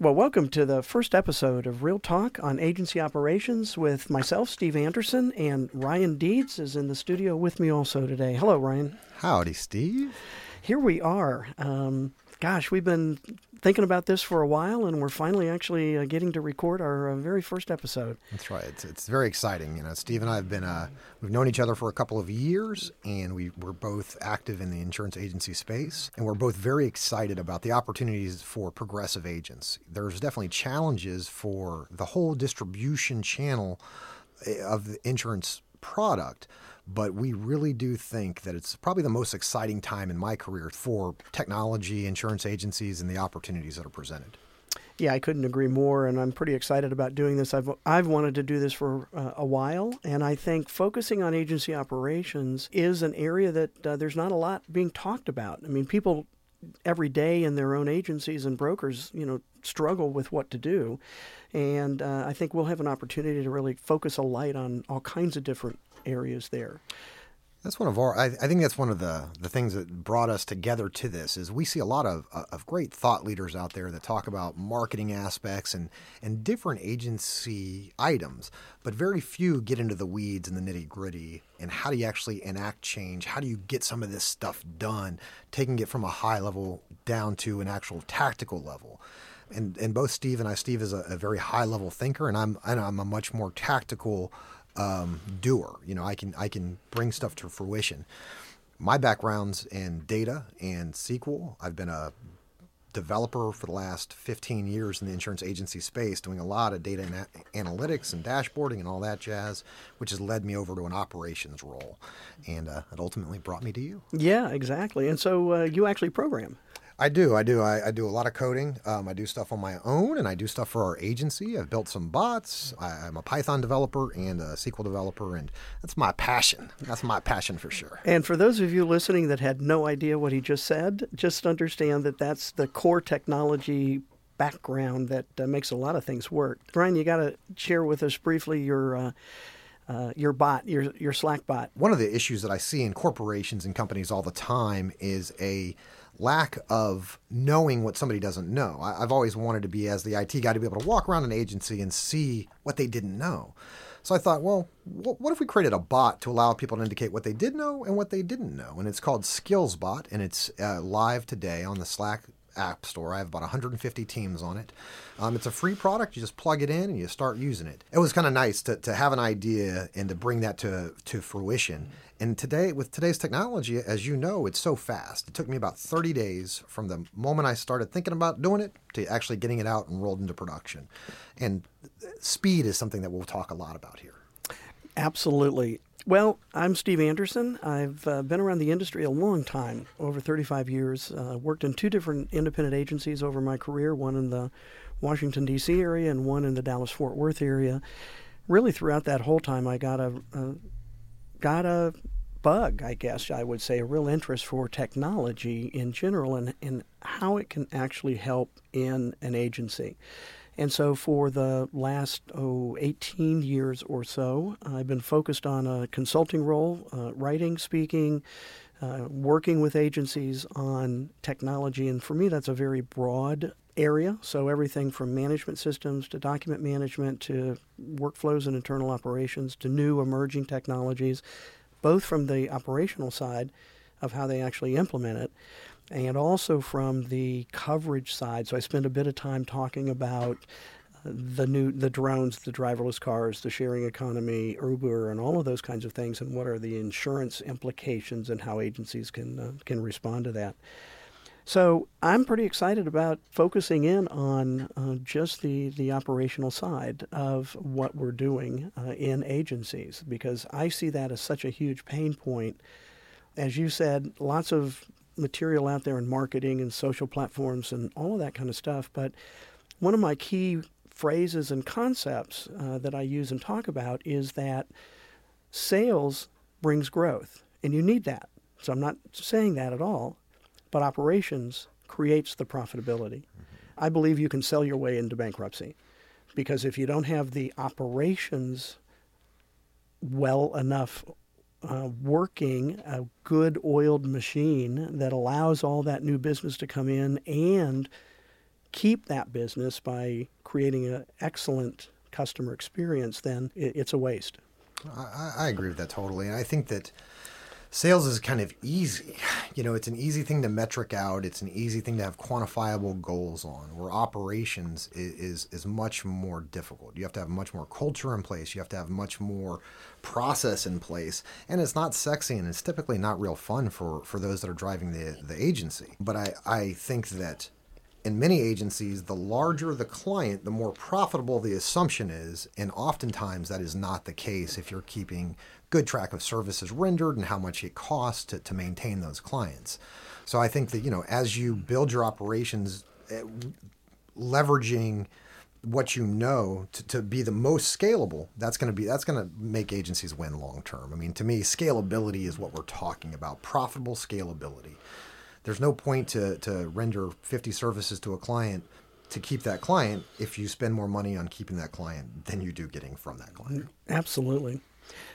Well, welcome to the first episode of Real Talk on Agency Operations with myself, Steve Anderson, and Ryan Deeds is in the studio with me also today. Hello, Ryan. Howdy, Steve. Here we are. Um, gosh, we've been thinking about this for a while, and we're finally actually uh, getting to record our uh, very first episode. That's right. It's, it's very exciting. You know, Steve and I have been uh, we've known each other for a couple of years, and we we're both active in the insurance agency space, and we're both very excited about the opportunities for progressive agents. There's definitely challenges for the whole distribution channel eh, of the insurance product but we really do think that it's probably the most exciting time in my career for technology, insurance agencies, and the opportunities that are presented. Yeah, I couldn't agree more, and I'm pretty excited about doing this. I've I've wanted to do this for uh, a while, and I think focusing on agency operations is an area that uh, there's not a lot being talked about. I mean, people every day in their own agencies and brokers, you know, struggle with what to do, and uh, I think we'll have an opportunity to really focus a light on all kinds of different areas there. That's one of our. I, I, think that's one of the the things that brought us together to this is we see a lot of uh, of great thought leaders out there that talk about marketing aspects and and different agency items, but very few get into the weeds and the nitty gritty and how do you actually enact change? How do you get some of this stuff done, taking it from a high level down to an actual tactical level? And and both Steve and I, Steve is a, a very high level thinker, and I'm and I'm a much more tactical um, doer. You know, I can I can bring stuff to fruition. My background's in data and SQL. I've been a developer for the last 15 years in the insurance agency space, doing a lot of data analytics and dashboarding and all that jazz, which has led me over to an operations role, and uh, it ultimately brought me to you. Yeah, exactly. And so uh, you actually program. I do. I do. I, I do a lot of coding. Um, I do stuff on my own, and I do stuff for our agency. I've built some bots. I, am a Python developer and a SQL developer, and that's my passion. That's my passion for sure. And for those of you listening that had no idea what he just said, just understand that that's the core technology background that uh, makes a lot of things work. Ryan, you got to share with us briefly your. Uh, uh, your bot, your your Slack bot. One of the issues that I see in corporations and companies all the time is a lack of knowing what somebody doesn't know. I, have always wanted to be, as the IT guy, to be able to walk around an agency and see what they didn't know. So I thought, well, what if we created a bot to allow people to indicate what they did know and what they didn't know? And it's called SkillsBot, and it's uh, live today on the Slack app store. I have about 150 teams on it. Um, it's a free product. You just plug it in and you start using it. It was kind of nice to, to have an idea and to bring that to, to fruition. And today, with today's technology, as you know, it's so fast. It took me about 30 days from the moment I started thinking about doing it to actually getting it out and rolled into production. And speed is something that we'll talk a lot about here. Absolutely. Well, I'm Steve Anderson. I've uh, been around the industry a long time, over 35 years. Uh, worked in two different independent agencies over my career, one in the Washington, D.C. area and one in the Dallas Fort Worth area. Really, throughout that whole time, I got a, got a bug, I guess I would say, a real interest for technology in general and, and how it can actually help in an agency. And so for the last, oh, 18 years or so, I've been focused on a consulting role, uh, writing, speaking, uh, working with agencies on technology. And for me, that's a very broad area. So everything from management systems to document management to workflows and internal operations to new emerging technologies, both from the operational side of how they actually implement it and also from the coverage side. So I spent a bit of time talking about uh, the new the drones, the driverless cars, the sharing economy, Uber, and all of those kinds of things, and what are the insurance implications and how agencies can uh, can respond to that. So I'm pretty excited about focusing in on uh, just the, the operational side of what we're doing uh, in agencies because I see that as such a huge pain point. As you said, lots of material out there in marketing and social platforms and all of that kind of stuff. But one of my key phrases and concepts uh, that I use and talk about is that sales brings growth, and you need that. So I'm not saying that at all, but operations creates the profitability. Mm-hmm. I believe you can sell your way into bankruptcy because if you don't have the operations well enough uh, working a good oiled machine that allows all that new business to come in and keep that business by creating an excellent customer experience, then it, it's a waste. I, I agree with that totally. And I think that sales is kind of easy. You know, it's an easy thing to metric out. It's an easy thing to have quantifiable goals on. Where operations is, is, is much more difficult. You have to have much more culture in place. You have to have much more process in place, and it's not sexy and it's typically not real fun for for those that are driving the the agency. But I I think that in many agencies, the larger the client, the more profitable the assumption is. And oftentimes that is not the case if you're keeping good track of services rendered and how much it costs to, to maintain those clients. So I think that, you know, as you build your operations, eh, leveraging what you know to, to be the most scalable that's going to be that's going to make agencies win long term i mean to me scalability is what we're talking about profitable scalability there's no point to, to render 50 services to a client to keep that client if you spend more money on keeping that client than you do getting from that client. Absolutely.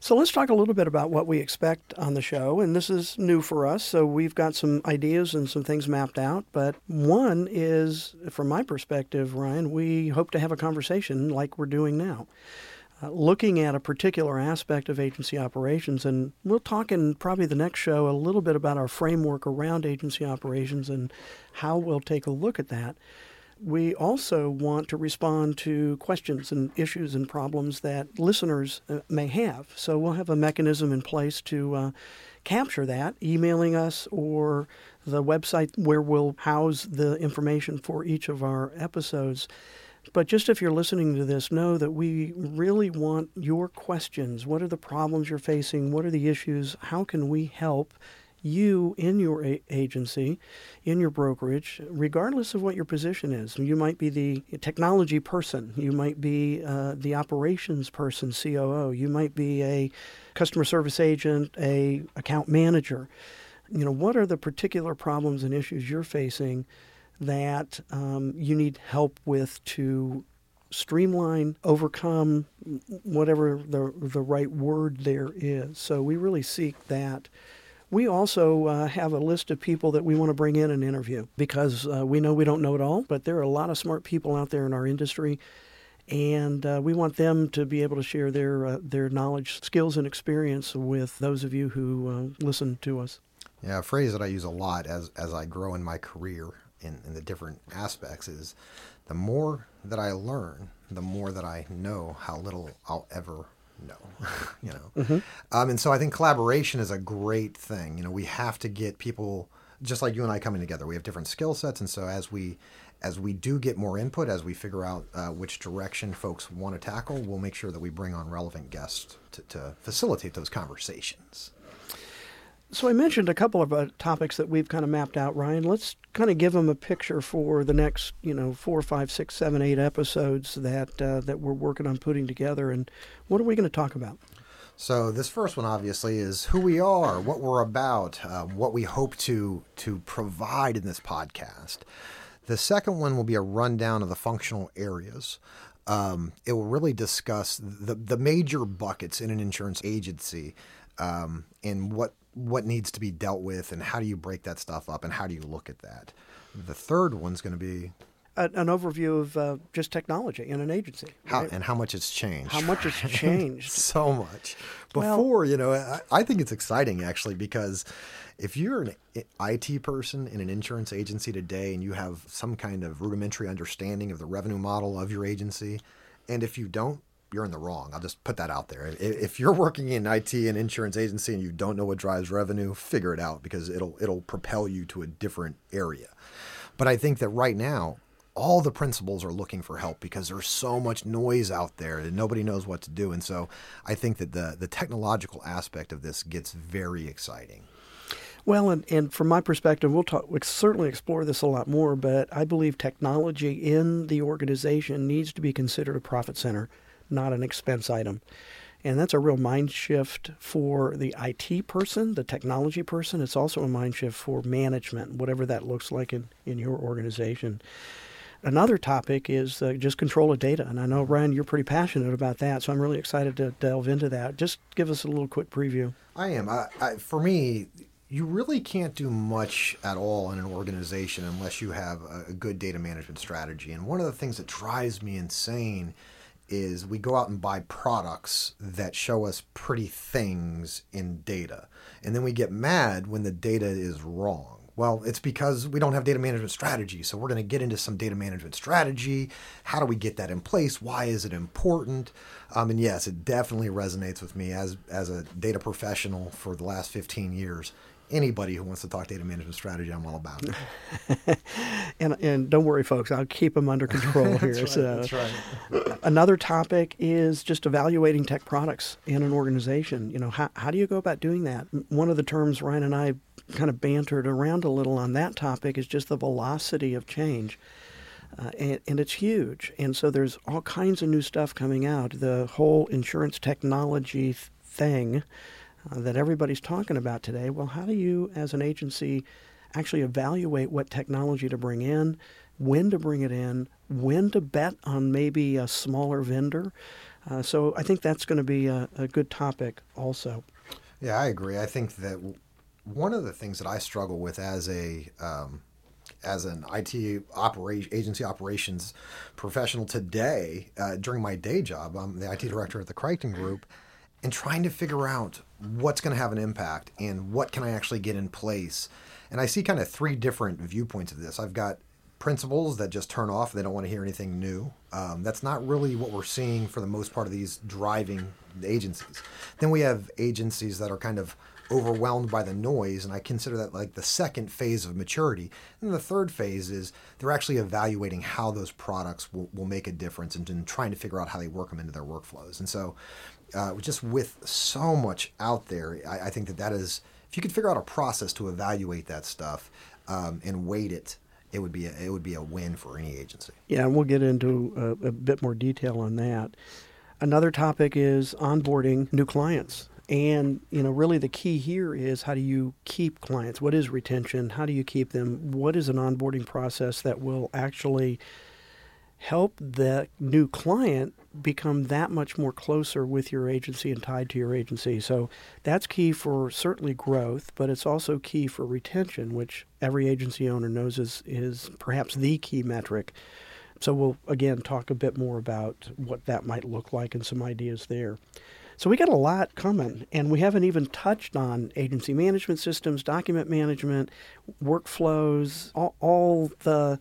So let's talk a little bit about what we expect on the show. And this is new for us. So we've got some ideas and some things mapped out. But one is, from my perspective, Ryan, we hope to have a conversation like we're doing now. Uh, looking at a particular aspect of agency operations. And we'll talk in probably the next show a little bit about our framework around agency operations and how we'll take a look at that. We also want to respond to questions and issues and problems that listeners uh, may have. So we'll have a mechanism in place to uh, capture that, emailing us or the website where we'll house the information for each of our episodes. But just if you're listening to this, know that we really want your questions. What are the problems you're facing? What are the issues? How can we help you in your a- agency, in your brokerage, regardless of what your position is? You might be the technology person. You might be uh, the operations person, COO. You might be a customer service agent, a account manager. You know, what are the particular problems and issues you're facing? that um, you need help with to streamline, overcome, whatever the the right word there is. So we really seek that. We also uh, have a list of people that we want to bring in and interview because uh, we know we don't know it all, but there are a lot of smart people out there in our industry, and uh, we want them to be able to share their uh, their knowledge, skills, and experience with those of you who uh, listen to us. Yeah, a phrase that I use a lot as as I grow in my career in, in the different aspects is the more that I learn, the more that I know how little I'll ever know. you know, mm-hmm. um, and so I think collaboration is a great thing. You know, we have to get people just like you and I coming together. We have different skill sets, and so as we as we do get more input, as we figure out uh, which direction folks want to tackle, we'll make sure that we bring on relevant guests to, to facilitate those conversations. So I mentioned a couple of uh, topics that we've kind of mapped out, Ryan. Let's kind of give them a picture for the next, you know, four, five, six, seven, eight episodes that uh, that we're working on putting together. And what are we going to talk about? So this first one, obviously, is who we are, what we're about, uh, what we hope to to provide in this podcast. The second one will be a rundown of the functional areas. Um, it will really discuss the the major buckets in an insurance agency um, and what what needs to be dealt with and how do you break that stuff up and how do you look at that. The third one's going to be an overview of uh, just technology in an agency. How, and how much it's changed. How much it's changed. so much. Before, well, you know, I, I, think it's exciting actually because if you're an IT person in an insurance agency today and you have some kind of rudimentary understanding of the revenue model of your agency, and if you don't, you're in the wrong. I'll just put that out there. If you're working in IT and insurance agency and you don't know what drives revenue, figure it out because it'll it'll propel you to a different area. But I think that right now, all the principals are looking for help because there's so much noise out there and nobody knows what to do. And so I think that the the technological aspect of this gets very exciting. Well, and, and from my perspective, we'll talk. We'll certainly explore this a lot more. But I believe technology in the organization needs to be considered a profit center not an expense item. And that's a real mind shift for the IT person, the technology person. It's also a mind shift for management, whatever that looks like in, in your organization. Another topic is uh, just control of data. And I know, Ryan, you're pretty passionate about that. So I'm really excited to delve into that. Just give us a little quick preview. I am. I, I, for me, you really can't do much at all in an organization unless you have a, a good data management strategy. And one of the things that drives me insane is we go out and buy products that show us pretty things in data. And then we get mad when the data is wrong. Well, it's because we don't have data management strategy. So we're going to get into some data management strategy. How do we get that in place? Why is it important? Um, and yes, it definitely resonates with me as as a data professional for the last 15 years anybody who wants to talk data management strategy, I'm all about it. and and don't worry, folks, I'll keep them under control here. that's right, that's right. another topic is just evaluating tech products in an organization. You know, how how do you go about doing that? One of the terms Ryan and I kind of bantered around a little on that topic is just the velocity of change. Uh, and, and, it's huge. And so there's all kinds of new stuff coming out. The whole insurance technology thing uh, that everybody's talking about today. Well, how do you, as an agency, actually evaluate what technology to bring in, when to bring it in, when to bet on maybe a smaller vendor? Uh, so I think that's going to be a, a good topic also. Yeah, I agree. I think that one of the things that I struggle with as a um, as an IT operation agency operations professional today uh, during my day job, I'm the IT director at the Crichton Group and trying to figure out what's going to have an impact and what can I actually get in place. And I see kind of three different viewpoints of this. I've got principals that just turn off, they don't want to hear anything new. Um, that's not really what we're seeing for the most part of these driving agencies. Then we have agencies that are kind of overwhelmed by the noise, and I consider that like the second phase of maturity. And the third phase is they're actually evaluating how those products will, will make a difference and, and trying to figure out how they work them into their workflows. And so uh, just with so much out there, I, I, think that that is, if you could figure out a process to evaluate that stuff um, and weight it, it would be a, it would be a win for any agency. Yeah, and we'll get into a, a bit more detail on that. Another topic is onboarding new clients. And you know, really, the key here is how do you keep clients? What is retention? How do you keep them? What is an onboarding process that will actually help the new client become that much more closer with your agency and tied to your agency. So that's key for certainly growth, but it's also key for retention, which every agency owner knows is, is perhaps the key metric. So we'll again talk a bit more about what that might look like and some ideas there. So we got a lot coming, and we haven't even touched on agency management systems, document management, workflows, all, all the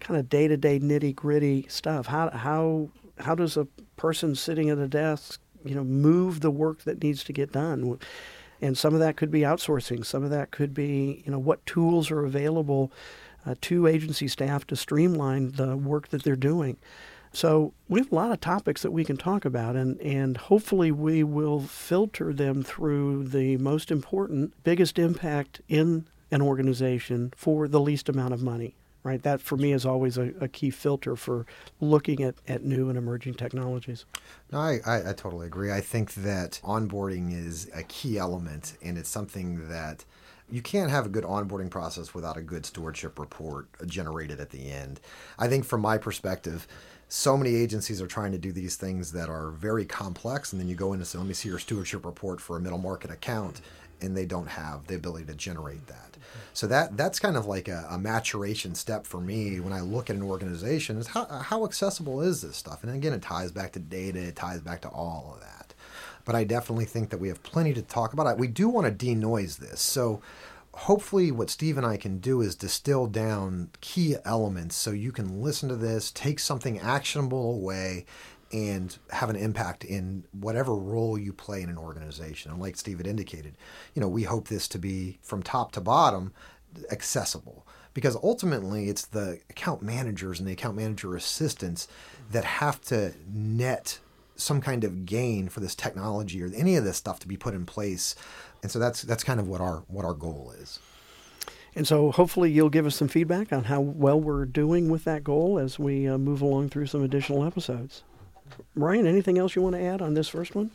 kind of day to day nitty gritty stuff. How how how does a person sitting at a desk, you know, move the work that needs to get done? And some of that could be outsourcing. Some of that could be, you know, what tools are available uh, to agency staff to streamline the work that they're doing. So we have a lot of topics that we can talk about, and, and hopefully we will filter them through the most important, biggest impact in an organization for the least amount of money right? That for me is always a, a, key filter for looking at, at new and emerging technologies. No, I, I, I, totally agree. I think that onboarding is a key element, and it's something that you can't have a good onboarding process without a good stewardship report generated at the end. I think from my perspective, so many agencies are trying to do these things that are very complex, and then you go in and say, let me see your stewardship report for a middle market account, and they don't have the ability to generate that. So that that's kind of like a, a, maturation step for me when I look at an organization is how how accessible is this stuff? And again, it ties back to data, it ties back to all of that. But I definitely think that we have plenty to talk about. We do want to denoise this, so hopefully what steve and i can do is distill down key elements so you can listen to this take something actionable away and have an impact in whatever role you play in an organization. And like Steve had indicated, you know, we hope this to be from top to bottom accessible because ultimately it's the account managers and the account manager assistants that have to net some kind of gain for this technology or any of this stuff to be put in place. And so that's that's kind of what our what our goal is. And so hopefully you'll give us some feedback on how well we're doing with that goal as we uh, move along through some additional episodes. Ryan, anything else you want to add on this first one?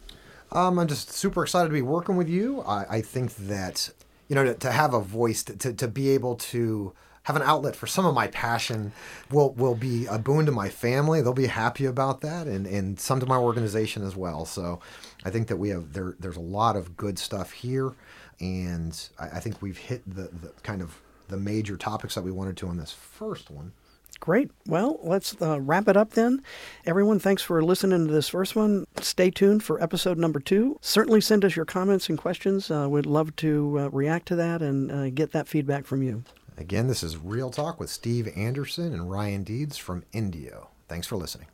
Um, I'm just super excited to be working with you. I, I think that, you know, to, to have a voice, to, to, be able to have an outlet for some of my passion will, will be a boon to my family. They'll be happy about that and, and some to my organization as well. So I think that we have, there, there's a lot of good stuff here. and I, I think we've hit the, the kind of the major topics that we wanted to on this first one. Great. Well, let's uh, wrap it up then. Everyone, thanks for listening to this first one. Stay tuned for episode number two. Certainly send us your comments and questions. Uh, we'd love to uh, react to that and uh, get that feedback from you. Again, this is Real Talk with Steve Anderson and Ryan Deeds from Indio. Thanks for listening.